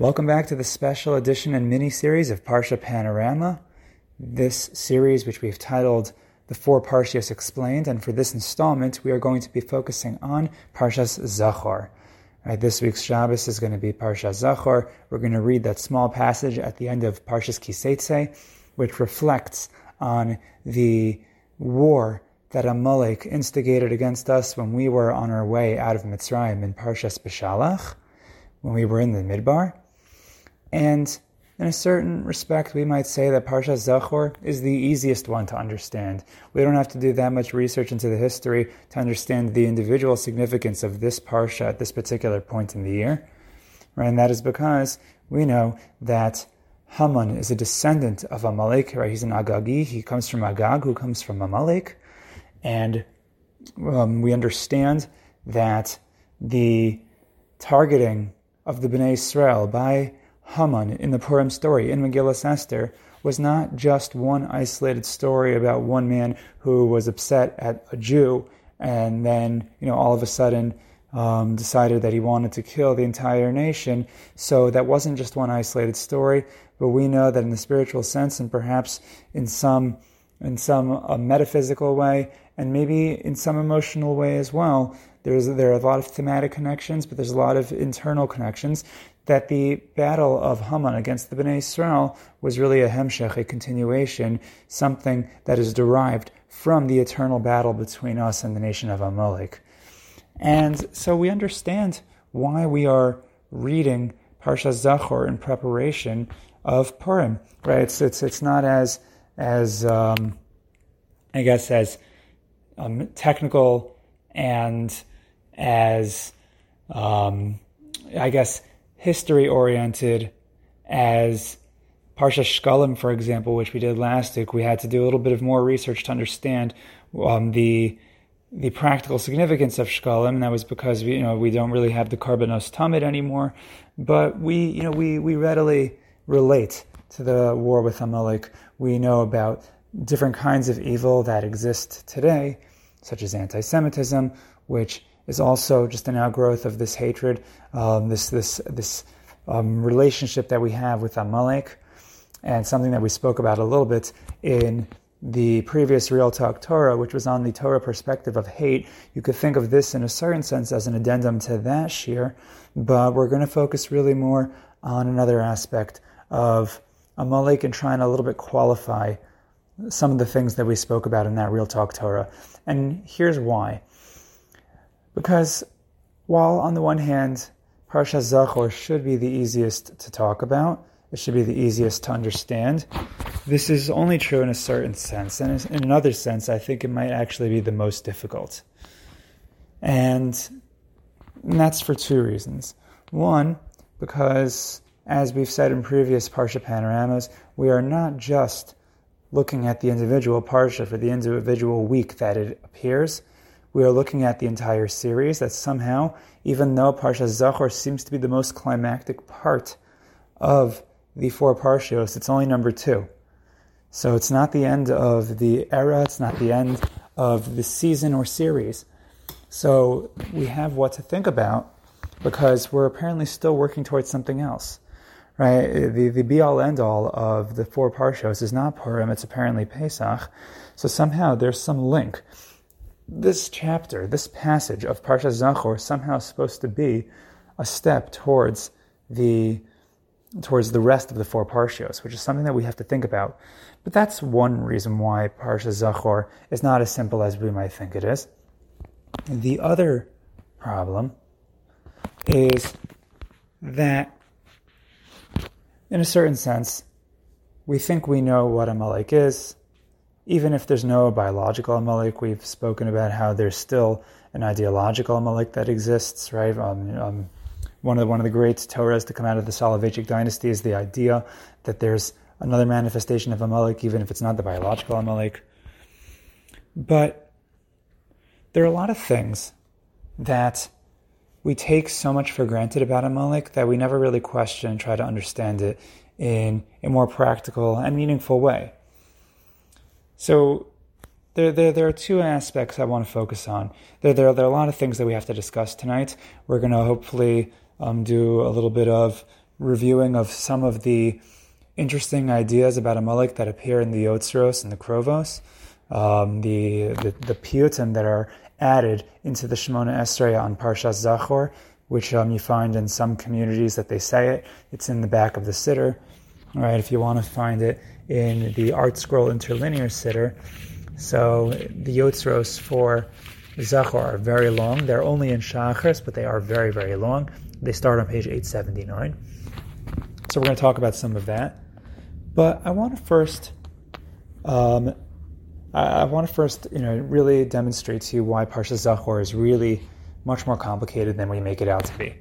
Welcome back to the special edition and mini series of Parsha Panorama. This series, which we've titled The Four Parshios Explained, and for this installment, we are going to be focusing on Parshas Zachor. Right, this week's Shabbos is going to be Parshas Zachor. We're going to read that small passage at the end of Parshas Kiseitse, which reflects on the war that Amalek instigated against us when we were on our way out of Mitzrayim in Parshas Beshalach, when we were in the Midbar. And in a certain respect, we might say that Parsha Zachor is the easiest one to understand. We don't have to do that much research into the history to understand the individual significance of this Parsha at this particular point in the year. Right? And that is because we know that Haman is a descendant of Amalek, right? He's an Agagi. He comes from Agag, who comes from Amalek. And um, we understand that the targeting of the Bnei Israel by Haman in the Purim story in Megillah Esther was not just one isolated story about one man who was upset at a Jew and then, you know, all of a sudden um, decided that he wanted to kill the entire nation. So that wasn't just one isolated story, but we know that in the spiritual sense and perhaps in some in some uh, metaphysical way and maybe in some emotional way as well. There's there are a lot of thematic connections, but there's a lot of internal connections that the battle of Haman against the Bnei Israel was really a hemshech, a continuation, something that is derived from the eternal battle between us and the nation of Amalek. And so we understand why we are reading Parsha Zachor in preparation of Purim, right? It's it's it's not as as um, I guess as um, technical and as um, I guess history oriented as Parsha Shkalim, for example, which we did last week. We had to do a little bit of more research to understand um, the the practical significance of Shkalim, and that was because we, you know we don't really have the Karbanos Tamid anymore, but we you know we we readily relate to the war with Amalek. We know about different kinds of evil that exist today, such as anti-Semitism, which is also just an outgrowth of this hatred, um, this this this um, relationship that we have with Amalek, and something that we spoke about a little bit in the previous Real Talk Torah, which was on the Torah perspective of hate. You could think of this in a certain sense as an addendum to that shiur, but we're going to focus really more on another aspect of Amalek and trying to a little bit qualify some of the things that we spoke about in that Real Talk Torah. And here's why. Because while on the one hand, Parsha Zachor should be the easiest to talk about, it should be the easiest to understand, this is only true in a certain sense. And in another sense, I think it might actually be the most difficult. And that's for two reasons. One, because as we've said in previous Parsha panoramas, we are not just looking at the individual Parsha for the individual week that it appears, we are looking at the entire series that somehow, even though Parsha Zachor seems to be the most climactic part of the four Parshios, it's only number two. So it's not the end of the era, it's not the end of the season or series. So we have what to think about because we're apparently still working towards something else. Right? The, the be all end all of the four Parshios is not Purim, it's apparently Pesach. So somehow there's some link this chapter, this passage of Parsha Zachor, is somehow supposed to be a step towards the towards the rest of the four parshios, which is something that we have to think about. But that's one reason why Parsha Zachor is not as simple as we might think it is. The other problem is that, in a certain sense, we think we know what a Amalek is, even if there's no biological Amalek, we've spoken about how there's still an ideological Amalek that exists, right? Um, um, one of the, one of the great Torahs to come out of the Soloveitchik dynasty is the idea that there's another manifestation of Amalek, even if it's not the biological Amalek. But there are a lot of things that we take so much for granted about Amalek that we never really question and try to understand it in a more practical and meaningful way. So there, there, there are two aspects I want to focus on. There, there, there are a lot of things that we have to discuss tonight. We're going to hopefully um, do a little bit of reviewing of some of the interesting ideas about Amalek that appear in the Yotzros and the Krovos, um, the, the, the piyutim that are added into the Shemona Esrei on Parshas Zachor, which um, you find in some communities that they say it. It's in the back of the Siddur. All right, if you want to find it in the Art Scroll interlinear Siddur. So the Yotzros for Zachor are very long. They're only in Shachris, but they are very, very long. They start on page 879. So we're going to talk about some of that. But I want to first, um, I, want to first, you know, really demonstrate to you why Parsha Zachor is really much more complicated than we make it out to be.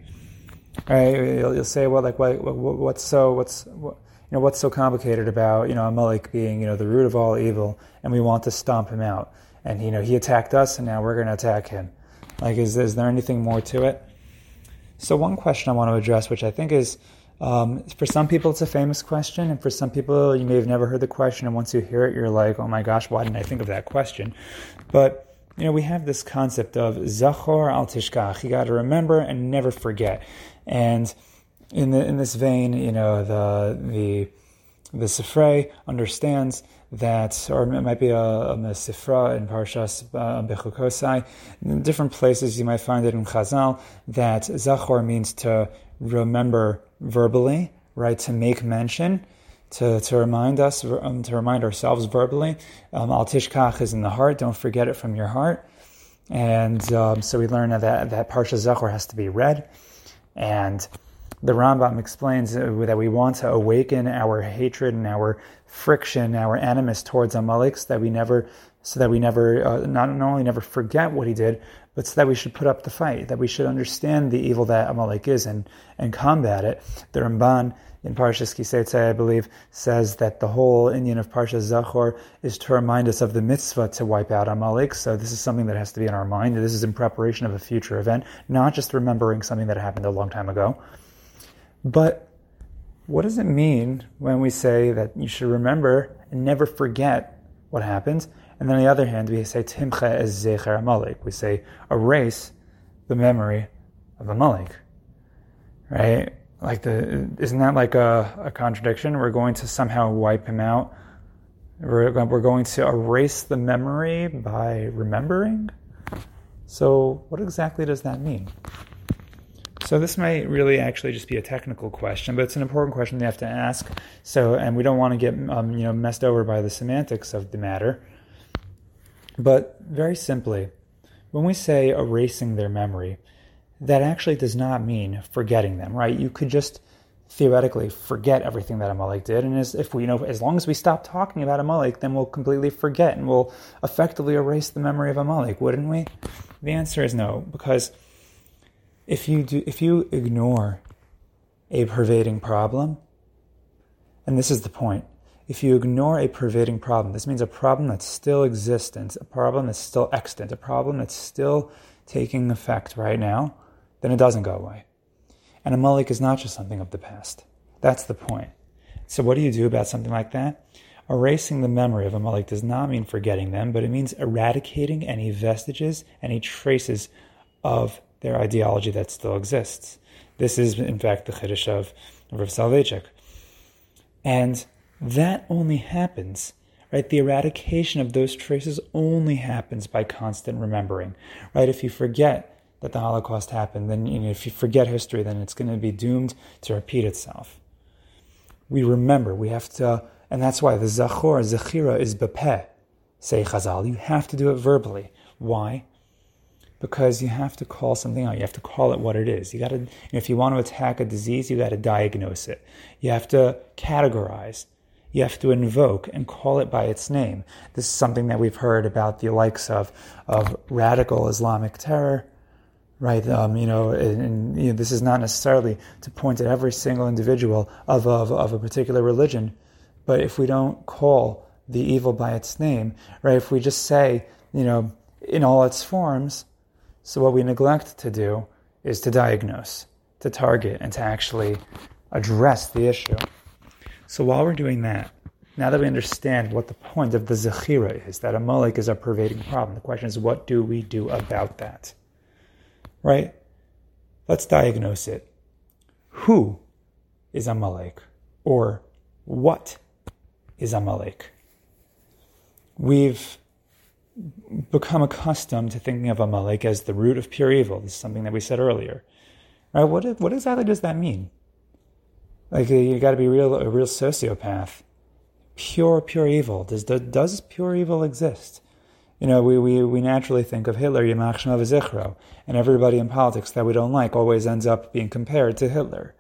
All right, you'll, you'll say, well, like, what, what, what's so, what's, what, you know, what's so complicated about, you know, Amalek being, you know, the root of all evil, and we want to stomp him out, and you know, he attacked us, and now we're going to attack him. Like, is is there anything more to it? So, one question I want to address, which I think is um, for some people, it's a famous question, and for some people, you may have never heard the question, and once you hear it, you're like, "Oh my gosh, why didn't I think of that question?" But you know, we have this concept of zachor al tishkach. You got to remember and never forget. And in the in this vein, you know, the the the Sifrei understands that, or it might be a, a Sifra in Parshas uh, Bechukosai. In different places, you might find it in Chazal that Zachor means to remember verbally, right? To make mention, to, to remind us, um, to remind ourselves verbally. Um, Al Tishkach is in the heart. Don't forget it from your heart. And um, so we learn that that Parsha Zachor has to be read. And the Rambam explains that we want to awaken our hatred and our friction, our animus towards Amalek, so that we never, so that we never, uh, not, only never forget what he did, but so that we should put up the fight, that we should understand the evil that Amalek is and, and combat it. The Ramban in Parshas Kisetzai, I believe, says that the whole inyan of Parshas Zachor is to remind us of the mitzvah to wipe out Amalek. So this is something that has to be in our mind. This is in preparation of a future event, not just remembering something that happened a long time ago. But what does it mean when we say that you should remember and never forget what happened? And then on the other hand, we say Timcha es Zecher Amalek. We say erase the memory of Amalek. Right? Like the isn't that like a, a contradiction? We're going to somehow wipe him out. We're, we're going to erase the memory by remembering. So, what exactly does that mean? So this might really actually just be a technical question, but it's an important question you have to ask. So, and we don't want to get um, you know messed over by the semantics of the matter. But very simply, when we say erasing their memory, that actually does not mean forgetting them, right? You could just theoretically forget everything that Amalek did, and as if we you know as long as we stop talking about Amalek, then we'll completely forget and we'll effectively erase the memory of Amalek, wouldn't we? The answer is no, because if you do, if you ignore a pervading problem, and this is the point, if you ignore a pervading problem, this means a problem that's still existent, a problem that's still extant, a problem that's still taking effect right now, then it doesn't go away. And Amalek is not just something of the past. That's the point. So what do you do about something like that? Erasing the memory of Amalek does not mean forgetting them, but it means eradicating any vestiges, any traces of their ideology that still exists. This is, in fact, the Chiddush of Rav Soloveitchik. And that only happens, right? The eradication of those traces only happens by constant remembering, right? If you forget that the Holocaust happened, then you know, if you forget history, then it's going to be doomed to repeat itself. We remember, we have to, and that's why the Zachor, Zechira is Bepeh, say Chazal. You have to do it verbally. Why? Because you have to call something out. You have to call it what it is. You got to, if you want to attack a disease, you got to diagnose it. You have to categorize. You have to invoke and call it by its name. This is something that we've heard about the likes of of radical Islamic terror, right? Um, you know, and, and you know, this is not necessarily to point at every single individual of, of of a particular religion, but if we don't call the evil by its name, right? If we just say, you know, in all its forms, so, what we neglect to do is to diagnose, to target, and to actually address the issue. So, while we're doing that, now that we understand what the point of the Zechira is, that a Amalek is a pervading problem, the question is what do we do about that? Right? Let's diagnose it. Who is a Amalek? Or what is a Amalek? We've become accustomed to thinking of Amalek as the root of pure evil. This is something that we said earlier. Right? What, what exactly does that mean? Like you got to be real, a real sociopath. Pure, pure evil. Does, does pure evil exist? You know, we, we, we naturally think of Hitler, Yamach Shemo and everybody in politics that we don't like always ends up being compared to Hitler.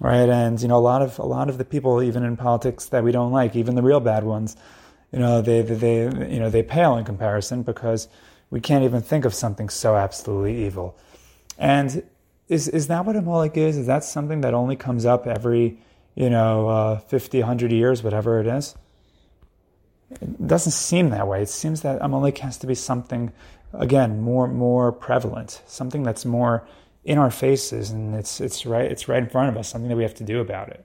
Right? And, you know, a lot of, a lot of the people, even in politics that we don't like, even the real bad ones, you know, they, they, they you know, they pale in comparison because we can't even think of something so absolutely evil. And is, is that what Amalek is? Is that something that only comes up every, you know, uh, 50, 100 years, whatever it is? It doesn't seem that way. It seems that Amalek has to be something, again, more more prevalent, something that's more in our faces, and it's it's right it's right in front of us, something that we have to do about it.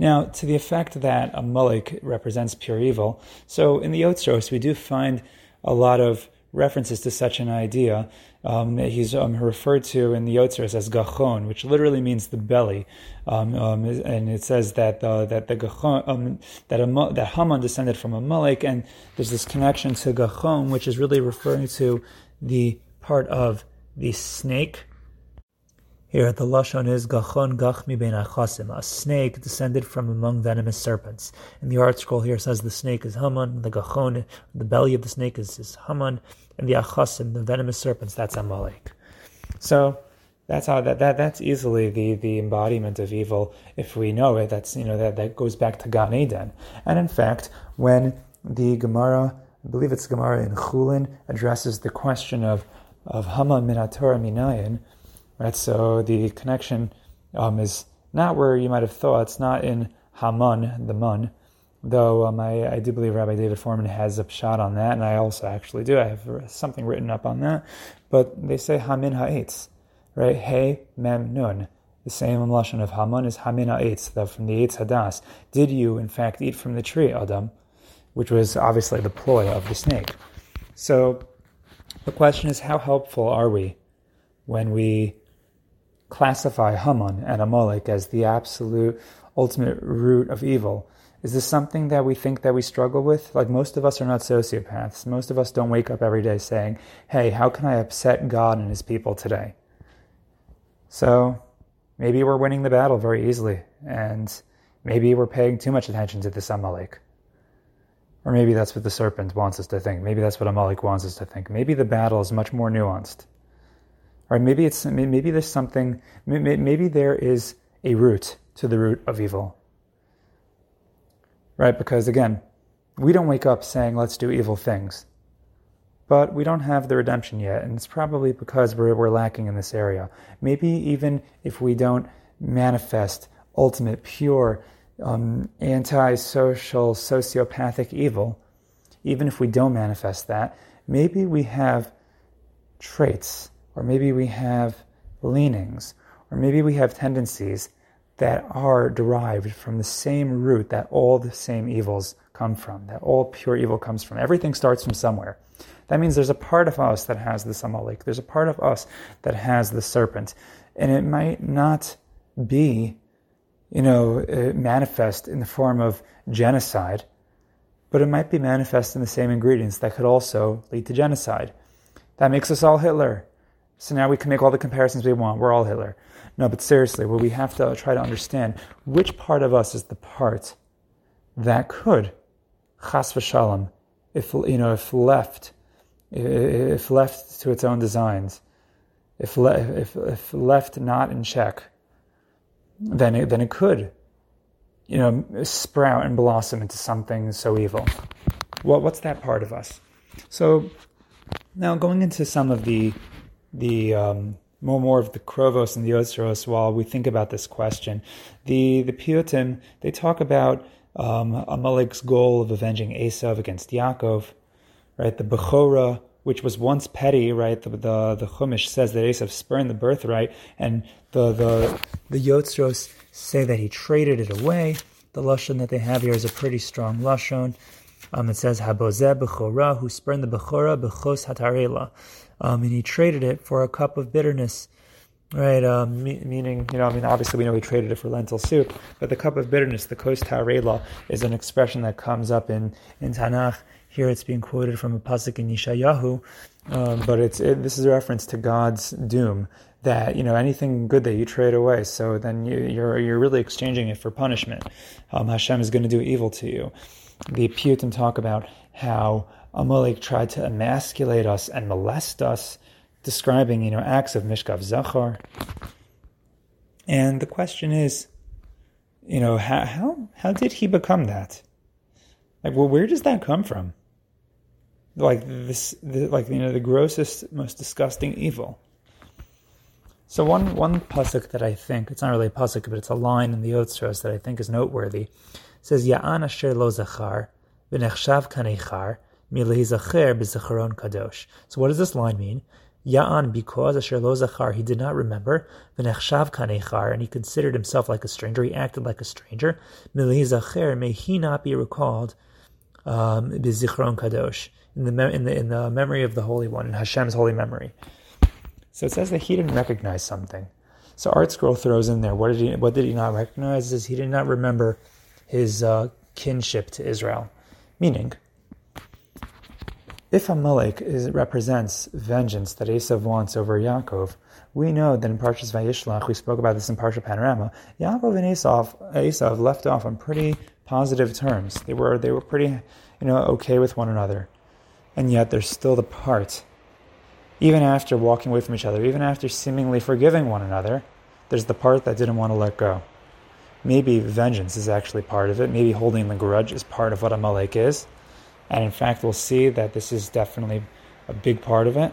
Now, to the effect that a Amalek represents pure evil, so in the Yotzros we do find a lot of references to such an idea. Um, he's um, referred to in the Yotzers as Gachon, which literally means the belly, um, um and it says that uh, that the Gachon um, that a, that Haman descended from a Amalek, and there's this connection to Gachon, which is really referring to the part of the snake here, the lashon is gachon gachmi ben achasim, a snake descended from among venomous serpents. And the art scroll here says the snake is Haman, the gachon, the belly of the snake is, is Haman, and the achasim, the venomous serpents, that's Amalek. So that's how that, that that's easily the, the embodiment of evil if we know it. That's you know that, that goes back to Gan Eden. And in fact, when the Gemara, I believe it's Gemara in Chulin, addresses the question of of Haman min minayin Right, so the connection um, is not where you might have thought. It's not in Haman, the Mun, though um, I, I, do believe Rabbi David Fohrman has a shot on that, and I also actually do. I have something written up on that. But they say Hamin Ha'etz, right? Hey, Mem, Nun. The same lashon of Haman is Hamin Ha'etz, from the Eitz Hadas. Did you, in fact, eat from the tree, Adam? Which was obviously the ploy of the snake. So the question is, how helpful are we when we classify Haman and Amalek as the absolute ultimate root of evil. Is this something that we think that we struggle with? Like most of us are not sociopaths. Most of us don't wake up every day saying, hey, how can I upset God and his people today? So maybe we're winning the battle very easily, and maybe we're paying too much attention to this Amalek. Or maybe that's what the serpent wants us to think. Maybe that's what Amalek wants us to think. Maybe the battle is much more nuanced. Or maybe it's maybe there's something maybe there is a root to the root of evil. Right? Because again, we don't wake up saying let's do evil things. But we don't have the redemption yet, and it's probably because we're, we're lacking in this area. Maybe even if we don't manifest ultimate, pure, um, anti-social, sociopathic evil, even if we don't manifest that, maybe we have traits or maybe we have leanings, or maybe we have tendencies that are derived from the same root that all the same evils come from, that all pure evil comes from. Everything starts from somewhere. That means there's a part of us that has the samalik, There's a part of us that has the serpent. And it might not be, you know, uh, manifest in the form of genocide, but it might be manifest in the same ingredients that could also lead to genocide. That makes us all Hitler. So now we can make all the comparisons we want. We're all Hitler. No, but seriously, well, we have to try to understand which part of us is the part that could, chas v'shalom, if you know, if left, if left to its own designs, if le- if, if left not in check, then it, then it could, you know, sprout and blossom into something so evil. What what's that part of us? So now going into some of the the um, more more of the Krovos and the Yotzros while we think about this question. The the Piyutim they talk about um, Amalek's goal of avenging Esav against Yaakov, right? The Bechora, which was once petty, right? The the, the Chumash says that Esav spurned the birthright, and the the the Yotzros say that he traded it away. The lashon that they have here is a pretty strong lashon. Um, it says Habozeh Bechora, who spurned the Bechora Bechos Hatarela um, and he traded it for a cup of bitterness. Right, um, me- meaning, you know, I mean, obviously we know he traded it for lentil soup, but the cup of bitterness, the kos tarela, is an expression that comes up in, in Tanakh. Here it's being quoted from a pasuk in Yeshayahu, um, but it's it, this is a reference to God's doom that you know anything good that you trade away, so then you, are you're, you're really exchanging it for punishment. Um, Hashem is going to do evil to you. The Piyutim talk about how Amalek tried to emasculate us and molest us describing, you know, acts of Mishkav Zachar. And the question is, you know, how, how, how did he become that? Like, well, where does that come from? Like this, the, like, you know, the grossest, most disgusting evil. So one, one pasuk that I think, it's not really a pasuk, but it's a line in the Yotzros that I think is noteworthy, says, Ya'an asher lo zachar, v'nechshav kanechar, kadosh. So what does this line mean? Ya'an, because Asher lo zachar, he did not remember, v'nechshav kanechar, and he considered himself like a stranger, he acted like a stranger. Milhi zacher, may he not be recalled, um, b'zichron kadosh, in the, in, the, in the memory of the Holy One, in Hashem's holy memory. So it says that he didn't recognize something. So ArtScroll throws in there, what did he, what did he not recognize? Is he did not remember his uh, kinship to Israel. Meaning, if Amalek is, represents vengeance that Esav wants over Yaakov, we know that in Parshas Vayishlach, we spoke about this in Parsha Panorama, Yaakov and Esav, Esav left off on pretty positive terms. They were, they were pretty, you know, okay with one another. And yet there's still the part, even after walking away from each other, even after seemingly forgiving one another, there's the part that didn't want to let go. Maybe vengeance is actually part of it. Maybe holding the grudge is part of what Amalek is. And in fact, we'll see that this is definitely a big part of it.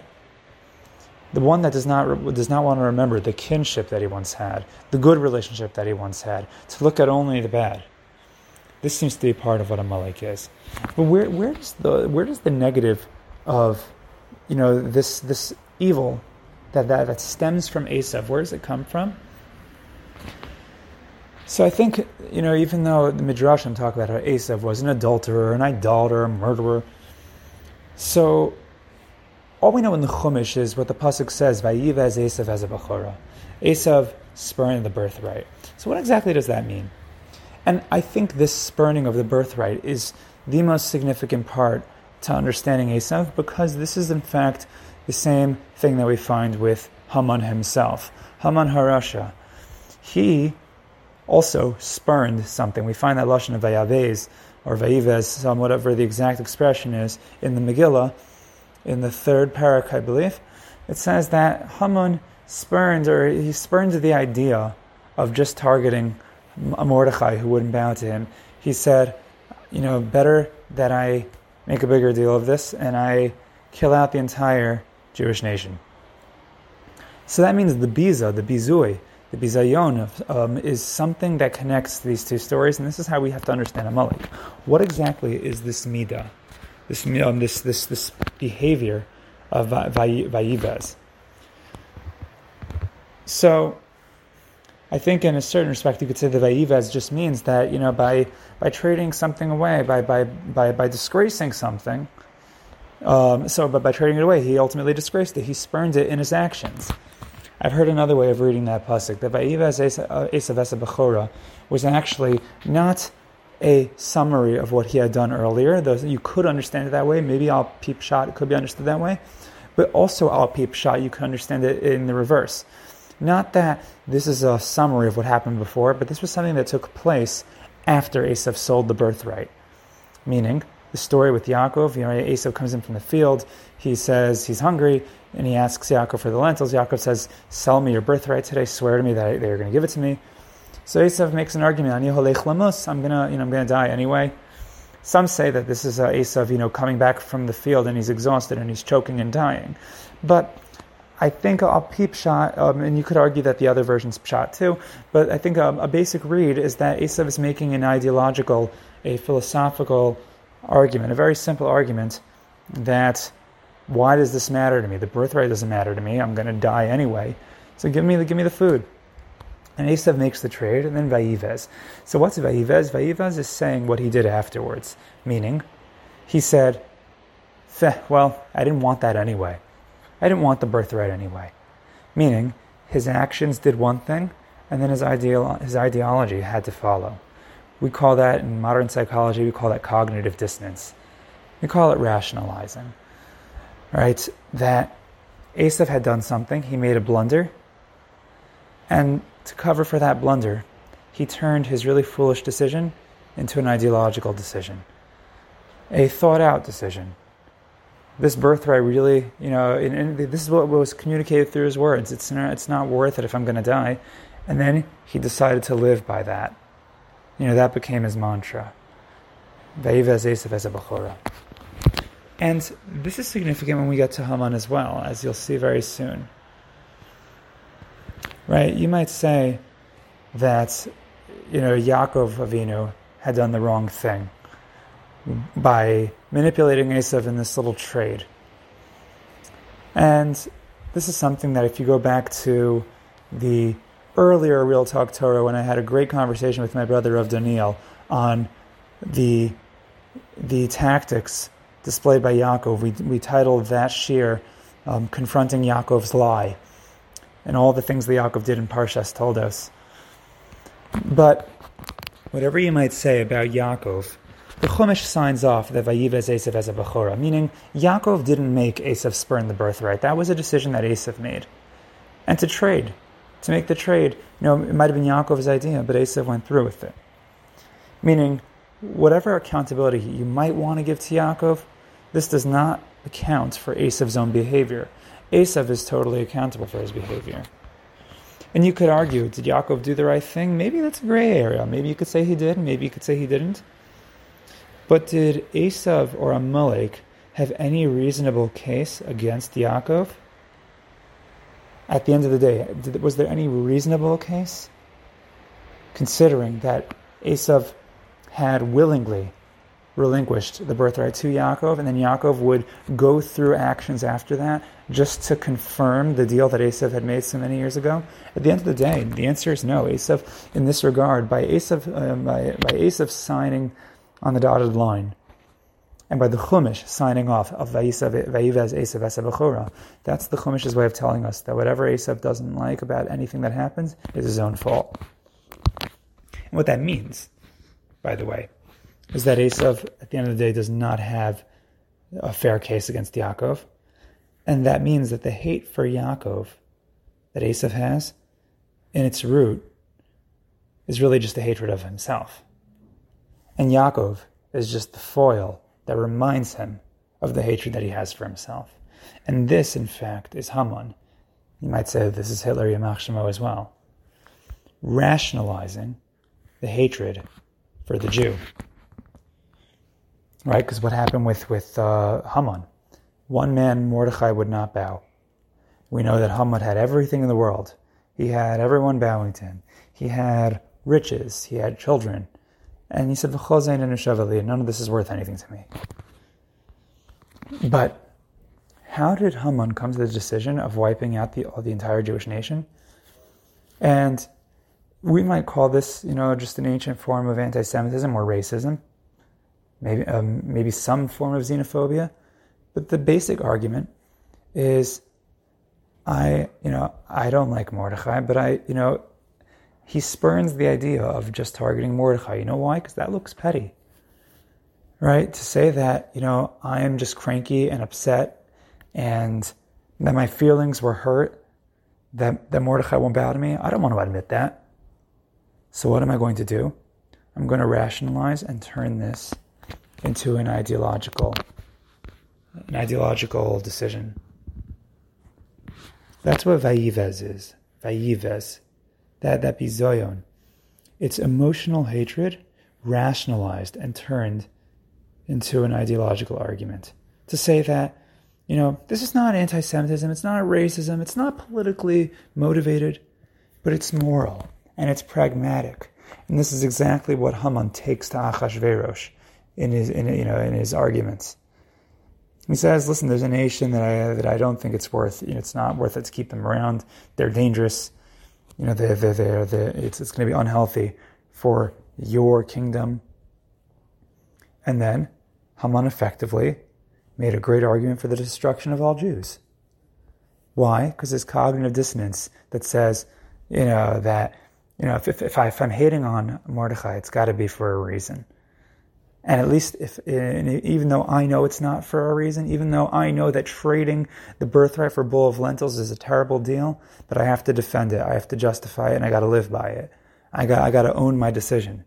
The one that does not does not want to remember the kinship that he once had, the good relationship that he once had, to look at only the bad. This seems to be part of what a Amalek is. But where where does the where does the negative of you know this this evil that that, that stems from Esav, where does it come from? So I think, you know, even though the Midrashim talk about how Esav was an adulterer, an idolater, a murderer, so all we know in the Chumash is what the Pasuk says, Vayivaz Esav as a Bechora. Esav spurned the birthright. So what exactly does that mean? And I think this spurning of the birthright is the most significant part to understanding Esav because this is in fact the same thing that we find with Haman himself. Haman Harasha. He also spurned something. We find that lashon of vayavez or vayives, um, whatever the exact expression is, in the Megillah, in the third perek, I believe. It says that Haman spurned, or he spurned the idea of just targeting Mordechai who wouldn't bow to him. He said, you know, better that I make a bigger deal of this and I kill out the entire Jewish nation. So that means the biza, the bizui, the bizayon um, is something that connects these two stories, and this is how we have to understand Amalek. What exactly is this midah, this um, this this this behavior of vayivaz? So, I think in a certain respect, you could say that vayivaz just means that you know by by trading something away, by by by by disgracing something. Um, so, but by trading it away, he ultimately disgraced it. He spurned it in his actions. I've heard another way of reading that pasuk that Vayivas Esav Esa uh, Bechora was actually not a summary of what he had done earlier. You could understand it that way. Maybe al pi pshat could be understood that way, but also al pi pshat you could understand it in the reverse. Not that this is a summary of what happened before, but this was something that took place after Esav sold the birthright. Meaning, the story with Yaakov, you know, Esav comes in from the field, he says he's hungry, and he asks Yaakov for the lentils. Yaakov says, Sell me your birthright today, swear to me that they're going to give it to me. So Esav makes an argument, I'm gonna, you know, I'm gonna die anyway. Some say that this is uh, Esav, you know, coming back from the field and he's exhausted and he's choking and dying. But I think a pi pshat, um, and you could argue that the other version's shot too, but I think um, a basic read is that Esav is making an ideological, a philosophical argument, a very simple argument that why does this matter to me? The birthright doesn't matter to me. I'm going to die anyway. So give me the, give me the food. And Esav makes the trade, and then Vayivez. So what's Vayivez? Vayivez is saying what he did afterwards, meaning he said, well, I didn't want that anyway. I didn't want the birthright anyway. Meaning, his actions did one thing, and then his, ideal, his ideology had to follow. We call that, in modern psychology, we call that cognitive dissonance. We call it rationalizing. Right? That Esav had done something, he made a blunder, and to cover for that blunder, he turned his really foolish decision into an ideological decision, a thought out decision. This birthright really, you know, and, and this is what was communicated through his words. It's not, it's not worth it if I'm going to die. And then he decided to live by that. You know, that became his mantra. And this is significant when we get to Haman as well, as you'll see very soon. Right? You might say that, you know, Yaakov Avinu had done the wrong thing by manipulating Esav in this little trade. And this is something that if you go back to the earlier Real Talk Torah, when I had a great conversation with my brother of Daniel on the the tactics displayed by Yaakov, we, we titled that shiur um, Confronting Yaakov's Lie and all the things that Yaakov did in Parshas Toldos. But whatever you might say about Yaakov, the Chumash signs off that Vayivez Esav as a Bechora, meaning Yaakov didn't make Esav spurn the birthright. That was a decision that Esav made. And to trade, to make the trade, you know, it might have been Yaakov's idea, but Esav went through with it. Meaning, whatever accountability you might want to give to Yaakov, this does not account for Esav's own behavior. Esav is totally accountable for his behavior. And you could argue, did Yaakov do the right thing? Maybe that's a gray area. Maybe you could say he did, maybe you could say he didn't. But did Esav or Amalek have any reasonable case against Yaakov? At the end of the day, did, was there any reasonable case? Considering that Esav had willingly relinquished the birthright to Yaakov, and then Yaakov would go through actions after that just to confirm the deal that Esav had made so many years ago? At the end of the day, the answer is no. Esav, in this regard, by Esav, uh, by, by Esav signing on the dotted line, and by the Chumash signing off of Vayivez Esav Esavachora, that's the Chumash's way of telling us that whatever Esav doesn't like about anything that happens is his own fault. And what that means, by the way, is that Esav, at the end of the day, does not have a fair case against Yaakov. And that means that the hate for Yaakov that Esav has, in its root, is really just a hatred of himself. And Yaakov is just the foil that reminds him of the hatred that he has for himself. And this, in fact, is Haman. You might say this is Hitler Yamach Shemo as well. Rationalizing the hatred for the Jew right? Because what happened with with uh, Haman? One man, Mordechai, would not bow. We know that Haman had everything in the world. He had everyone bowing to him. He had riches. He had children. And he said, None of this is worth anything to me. But how did Haman come to the decision of wiping out the, the entire Jewish nation? And we might call this, you know, just an ancient form of anti-Semitism or racism maybe um, maybe some form of xenophobia, but the basic argument is, I you know I don't like Mordechai, but I you know he spurns the idea of just targeting Mordechai. You know why? Because that looks petty, right? To say that you know I am just cranky and upset, and that my feelings were hurt, that that Mordechai won't bow to me. I don't want to admit that. So what am I going to do? I'm going to rationalize and turn this into an ideological an ideological decision. That's what Vayivez is. Vayivez. That that bizoyon. It's emotional hatred rationalized and turned into an ideological argument. To say that, you know, this is not anti Semitism, it's not racism, it's not politically motivated, but it's moral and it's pragmatic. And this is exactly what Haman takes to Achashverosh in his in, you know in his arguments. He says, "Listen, there's a nation that I that I don't think it's worth. You know, it's not worth it to keep them around. They're dangerous. You know, they're they're, they're, it's it's going to be unhealthy for your kingdom." And then Haman effectively made a great argument for the destruction of all Jews. Why? Because there's cognitive dissonance that says, you know, that, you know, if, if, if, I, if I'm hating on Mordechai, it's got to be for a reason. And at least if, even though I know it's not for a reason, even though I know that trading the birthright for a bowl of lentils is a terrible deal, but I have to defend it. I have to justify it and I got to live by it. I got, I got to own my decision.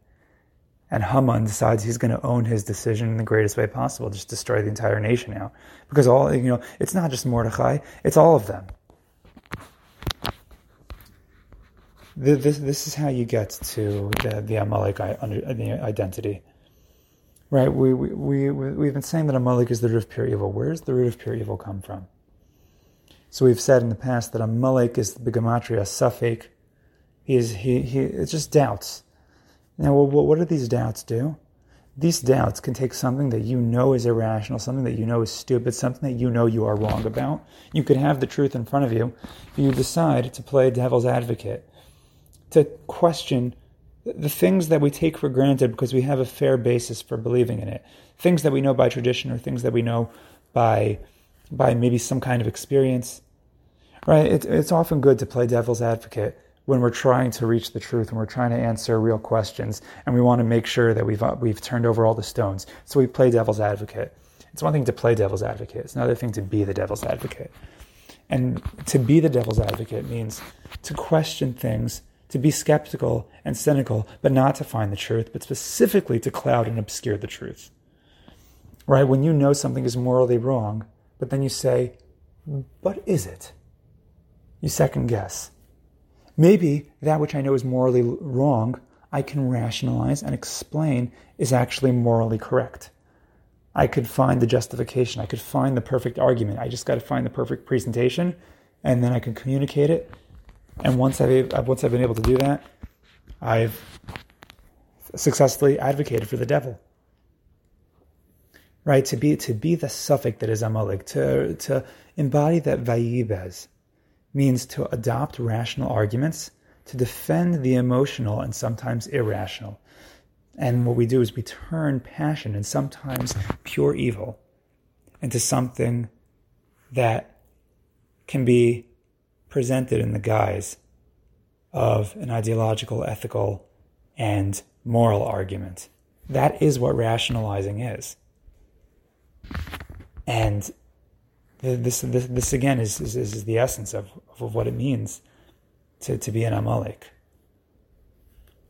And Haman decides he's going to own his decision in the greatest way possible, just destroy the entire nation now. Because all, you know, it's not just Mordechai, it's all of them. This, this is how you get to the, the Amalek identity right? We, we, we, we've been saying that Amalek is the root of pure evil. Where does the root of pure evil come from? So we've said in the past that Amalek is the gematria, Safek. He is, he, he, it's just doubts. Now, what, what do these doubts do? These doubts can take something that you know is irrational, something that you know is stupid, something that you know you are wrong about. You could have the truth in front of you. but You decide to play devil's advocate, to question the things that we take for granted because we have a fair basis for believing in it, things that we know by tradition or things that we know by by maybe some kind of experience, right? It, it's often good to play devil's advocate when we're trying to reach the truth and we're trying to answer real questions and we want to make sure that we've uh, we've turned over all the stones. So we play devil's advocate. It's one thing to play devil's advocate. It's another thing to be the devil's advocate. And to be the devil's advocate means to question things to be skeptical and cynical, but not to find the truth, but specifically to cloud and obscure the truth. Right? When you know something is morally wrong, but then you say, but is it? You second guess. Maybe that which I know is morally wrong, I can rationalize and explain is actually morally correct. I could find the justification. I could find the perfect argument. I just got to find the perfect presentation, and then I can communicate it and once I've once I've been able to do that, I've successfully advocated for the devil. Right to be to be the Safek that is Amalek to to embody that vayibez means to adopt rational arguments to defend the emotional and sometimes irrational. And what we do is we turn passion and sometimes pure evil into something that can be presented in the guise of an ideological, ethical, and moral argument. That is what rationalizing is. And this, this, this again is, is, is the essence of, of what it means to, to be an Amalek.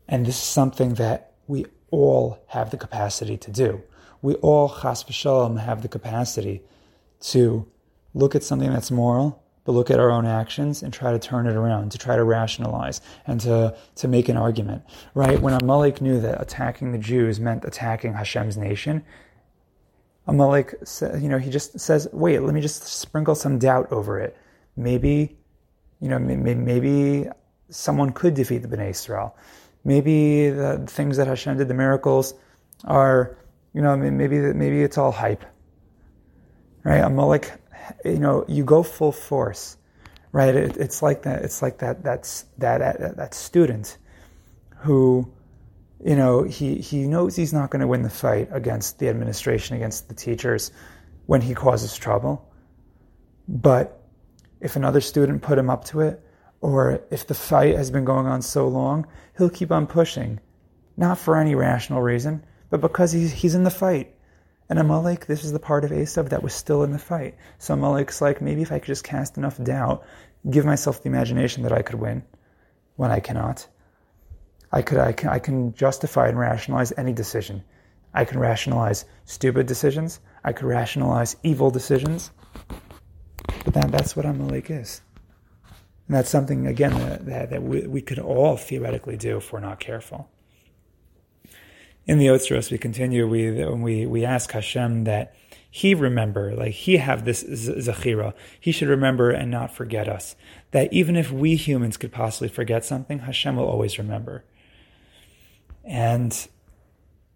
And this is something that we all have the capacity to do. We all, chas v'shalom, have the capacity to look at something that's moral but look at our own actions and try to turn it around, to try to rationalize and to, to make an argument, right? When Amalek knew that attacking the Jews meant attacking Hashem's nation, Amalek, you know, he just says, wait, let me just sprinkle some doubt over it. Maybe, you know, maybe someone could defeat the Bnei Israel. Maybe the things that Hashem did, the miracles, are, you know, maybe maybe it's all hype, right? Amalek you know, you go full force, right? It, it's like that. It's like that. That's that, that that student who, you know, he he knows he's not going to win the fight against the administration, against the teachers, when he causes trouble. But if another student put him up to it, or if the fight has been going on so long, he'll keep on pushing, not for any rational reason, but because he's he's in the fight. And Amalek, this is the part of Esav that was still in the fight. So Amalek's like, maybe if I could just cast enough doubt, give myself the imagination that I could win when I cannot. I could, I can, I can justify and rationalize any decision. I can rationalize stupid decisions. I could rationalize evil decisions. But that, that's what Amalek is. And that's something, again, that, that, we, we could all theoretically do if we're not careful in the Yotzros, we continue, we, uh, we, we ask Hashem that he remember, like he have this zachira. He should remember and not forget us. That even if we humans could possibly forget something, Hashem will always remember. And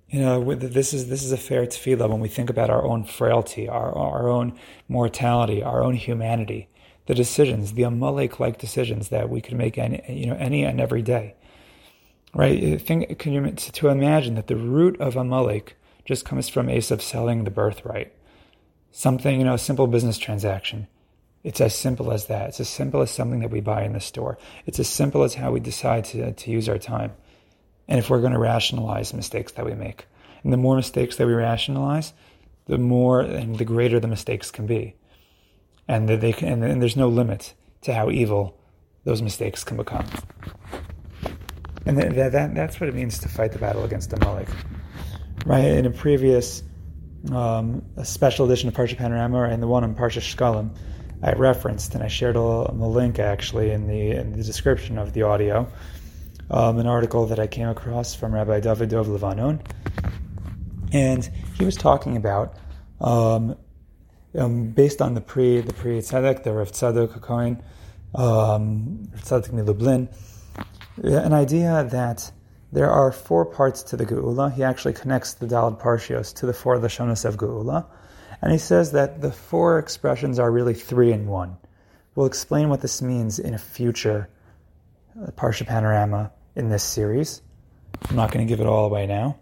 you know, this is this is a fair tefillah when we think about our own frailty, our our own mortality, our own humanity, the decisions, the Amalek-like decisions that we could make any you know any and every day right? Think, can you to imagine that the root of Amalek just comes from Esav selling the birthright, something you know, a simple business transaction. It's as simple as that. It's as simple as something that we buy in the store. It's as simple as how we decide to, to use our time. And if we're going to rationalize mistakes that we make. And the more mistakes that we rationalize, the more and the greater the mistakes can be. And that they can, and, there's no limit to how evil those mistakes can become. And that, that, that's what it means to fight the battle against Amalek. Right? In a previous um, a special edition of Parsha Panorama and the one on Parsha Shkalim, I referenced, and I shared a, a, link actually in the, in the description of the audio, um, an article that I came across from Rabbi David Dov Levanon. And he was talking about, um, um, based on the pre the Pri Tzadik, the Rav Tzadok Cohen, um, Tzadok Milublin, an idea that there are four parts to the Geula. He actually connects the Daled Parshios to the four Lashonos of Geula. And he says that the four expressions are really three in one. We'll explain what this means in a future uh, Parsha Panorama in this series. I'm not going to give it all away now.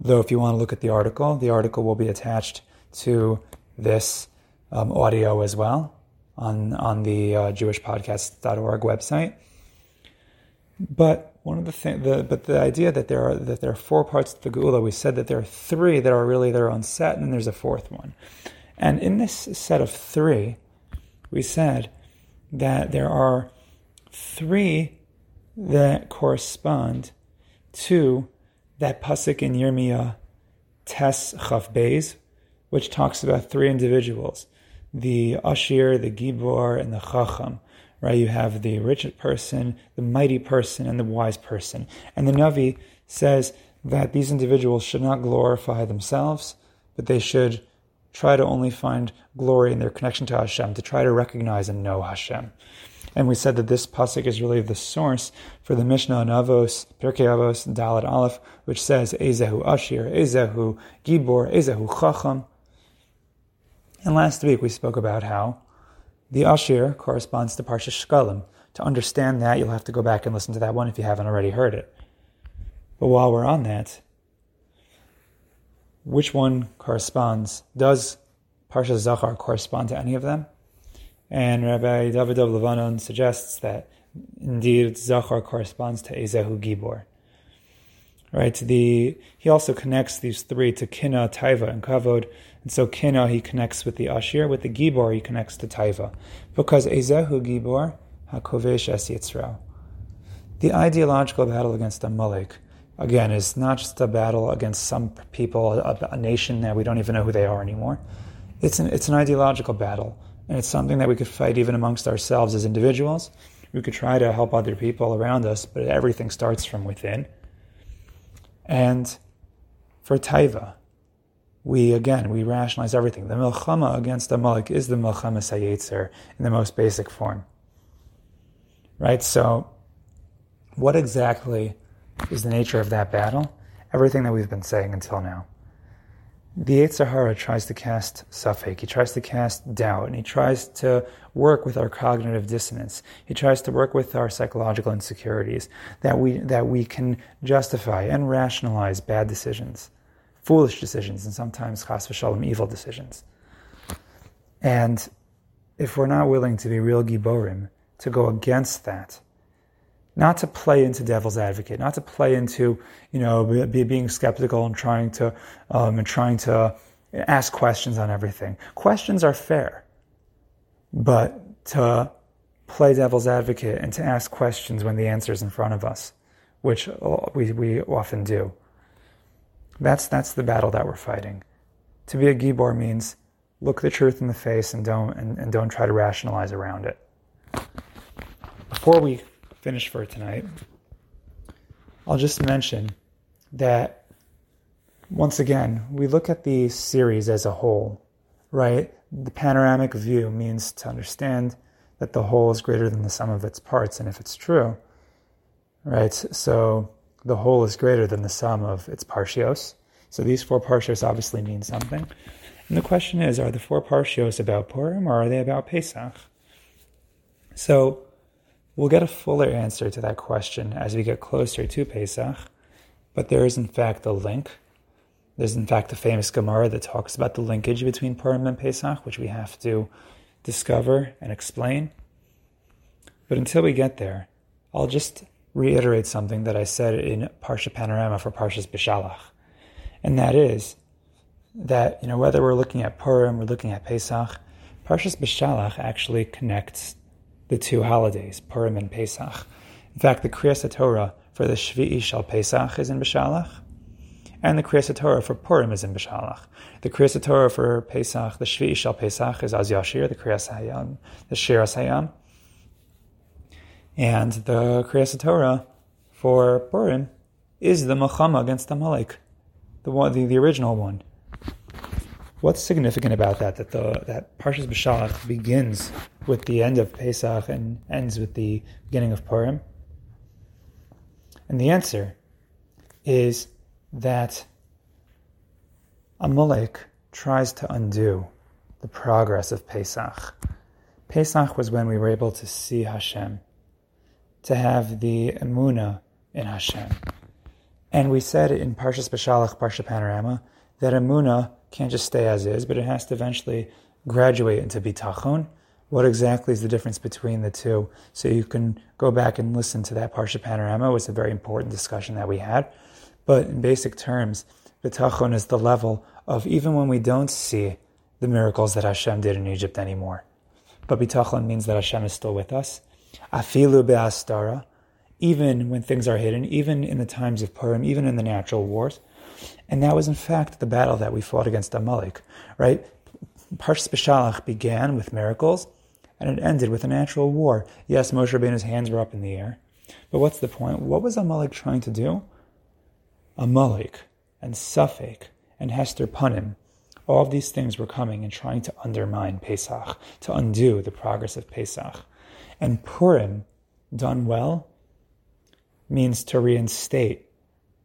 Though, if you want to look at the article, the article will be attached to this um, audio as well on, on the uh, JewishPodcast.org website. But one of the things, but the idea that there are that there are four parts to the Geula, we said that there are three that are really their own set, and then there's a fourth one. And in this set of three, we said that there are three that correspond to that pasuk in Yirmiyah Tes Chaf Beis, which talks about three individuals: the Ashir, the Gibor, and the Chacham right? You have the rich person, the mighty person, and the wise person. And the Navi says that these individuals should not glorify themselves, but they should try to only find glory in their connection to Hashem, to try to recognize and know Hashem. And we said that this pasuk is really the source for the Mishnah on Avos, Pirkei Avos, Dalet Aleph, which says Ezehu Ashir, Ezehu Gibor, Ezehu Chacham. And last week we spoke about how the Ashir corresponds to Parsha Shkalim. To understand that, you'll have to go back and listen to that one if you haven't already heard it. But while we're on that, which one corresponds? Does Parsha Zachor correspond to any of them? And Rabbi David Dov Levanon suggests that indeed Zachor corresponds to Ezehu Gibor. Right? The he also connects these three to Kina, Taiva, and Kavod, and so Kina he connects with the Ashir, with the Gibor he connects to Taiva. Because Ezehu Gibor, HaKovesh Es Yitzra. The ideological battle against Amalek, again, is not just a battle against some people, a, a nation that we don't even know who they are anymore. It's an, it's an ideological battle, and it's something that we could fight even amongst ourselves as individuals. We could try to help other people around us, but everything starts from within. And for Taiva, we again we rationalize everything. The milchama against the Amalek is the milchama sayetzer in the most basic form. Right? So what exactly is the nature of that battle? Everything that we've been saying until now. The Yetzer Hara tries to cast safek, he tries to cast doubt, and he tries to work with our cognitive dissonance. He tries to work with our psychological insecurities that we, that we can justify and rationalize bad decisions foolish decisions and sometimes chas v'shalom evil decisions. And if we're not willing to be real giborim, to go against that, not to play into devil's advocate, not to play into you know be, being skeptical and trying to um, and trying to ask questions on everything. Questions are fair, but to play devil's advocate and to ask questions when the answer is in front of us, which we, we often do. That's, that's the battle that we're fighting. To be a Gibor means look the truth in the face and don't, and, and don't try to rationalize around it. Before we finish for tonight, I'll just mention that once again, we look at the series as a whole, right? The panoramic view means to understand that the whole is greater than the sum of its parts. And if it's true, right? So the whole is greater than the sum of its parshios. So these four parshios obviously mean something. And the question is, are the four parshios about Purim or are they about Pesach? So we'll get a fuller answer to that question as we get closer to Pesach. But there is in fact a link. There's in fact a famous Gemara that talks about the linkage between Purim and Pesach, which we have to discover and explain. But until we get there, I'll just reiterate something that I said in Parsha Panorama for Parshas Beshalach, and that is that you know whether we're looking at Purim, we're looking at Pesach, Parshas Beshalach actually connects the two holidays, Purim and Pesach. In fact, the Kriyas Torah for the Shvi'i Shal Pesach is in Beshalach, and the Kriyas Torah for Purim is in Beshalach. The Kriyas Torah for Pesach, the Shvi'i Shal Pesach, is Az Yashir, the Kriyas Hayam, the Shiras Hayam. And the Kriyas Torah for Purim is the Machama against Amalek, the one, the, the original one. What's significant about that? That the that Parshas Beshalach begins with the end of Pesach and ends with the beginning of Purim. And the answer is that Amalek tries to undo the progress of Pesach. Pesach was when we were able to see Hashem, to have the emuna in Hashem. And we said in Parshas Beshalach, Parsha Panorama, that emuna can't just stay as is, but it has to eventually graduate into bitachon. What exactly is the difference between the two? So you can go back and listen to that Parsha Panorama. It was a very important discussion that we had. But in basic terms, bitachon is the level of even when we don't see the miracles that Hashem did in Egypt anymore. But bitachon means that Hashem is still with us. Afilu be'astara, even when things are hidden, even in the times of Purim, even in the natural wars. And that was in fact the battle that we fought against Amalek, right? Parshas Beshalach began with miracles, and it ended with a natural war. Yes, Moshe Rabbeinu's hands were up in the air, but what's the point? What was Amalek trying to do? Amalek and Safek and Hester Panim, all of these things were coming and trying to undermine Pesach, to undo the progress of Pesach. And Purim, done well, means to reinstate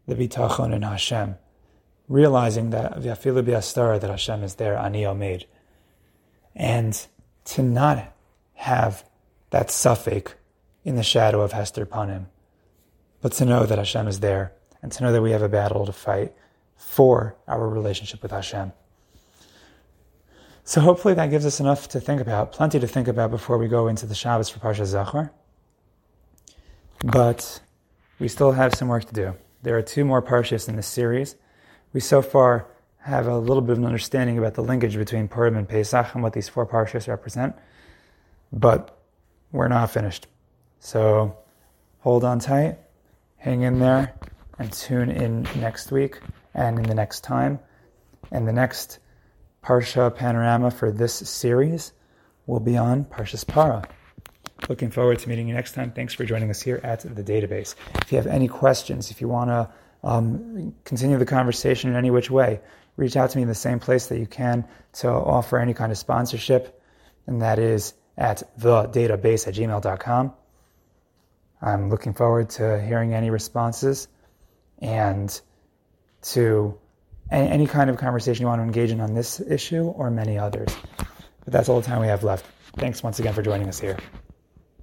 the bitachon in Hashem, realizing that v'afilu bi'astara that Hashem is there, ani omeid, and to not have that safek in the shadow of Hester Panim, but to know that Hashem is there and to know that we have a battle to fight for our relationship with Hashem. So hopefully that gives us enough to think about, plenty to think about before we go into the Shabbos for Parsha Zachor. But we still have some work to do. There are two more Parshas in this series. We so far have a little bit of an understanding about the linkage between Purim and Pesach and what these four Parshas represent, but we're not finished. So hold on tight, hang in there, and tune in next week and in the next time. And the next Parsha panorama for this series will be on Parshas Para. Looking forward to meeting you next time. Thanks for joining us here at the Data Beis. If you have any questions, if you want to um, continue the conversation in any which way, reach out to me in the same place that you can to offer any kind of sponsorship, and that is at the database at gmail.com. I'm looking forward to hearing any responses and to any kind of conversation you want to engage in on this issue or many others. But that's all the time we have left. Thanks once again for joining us here.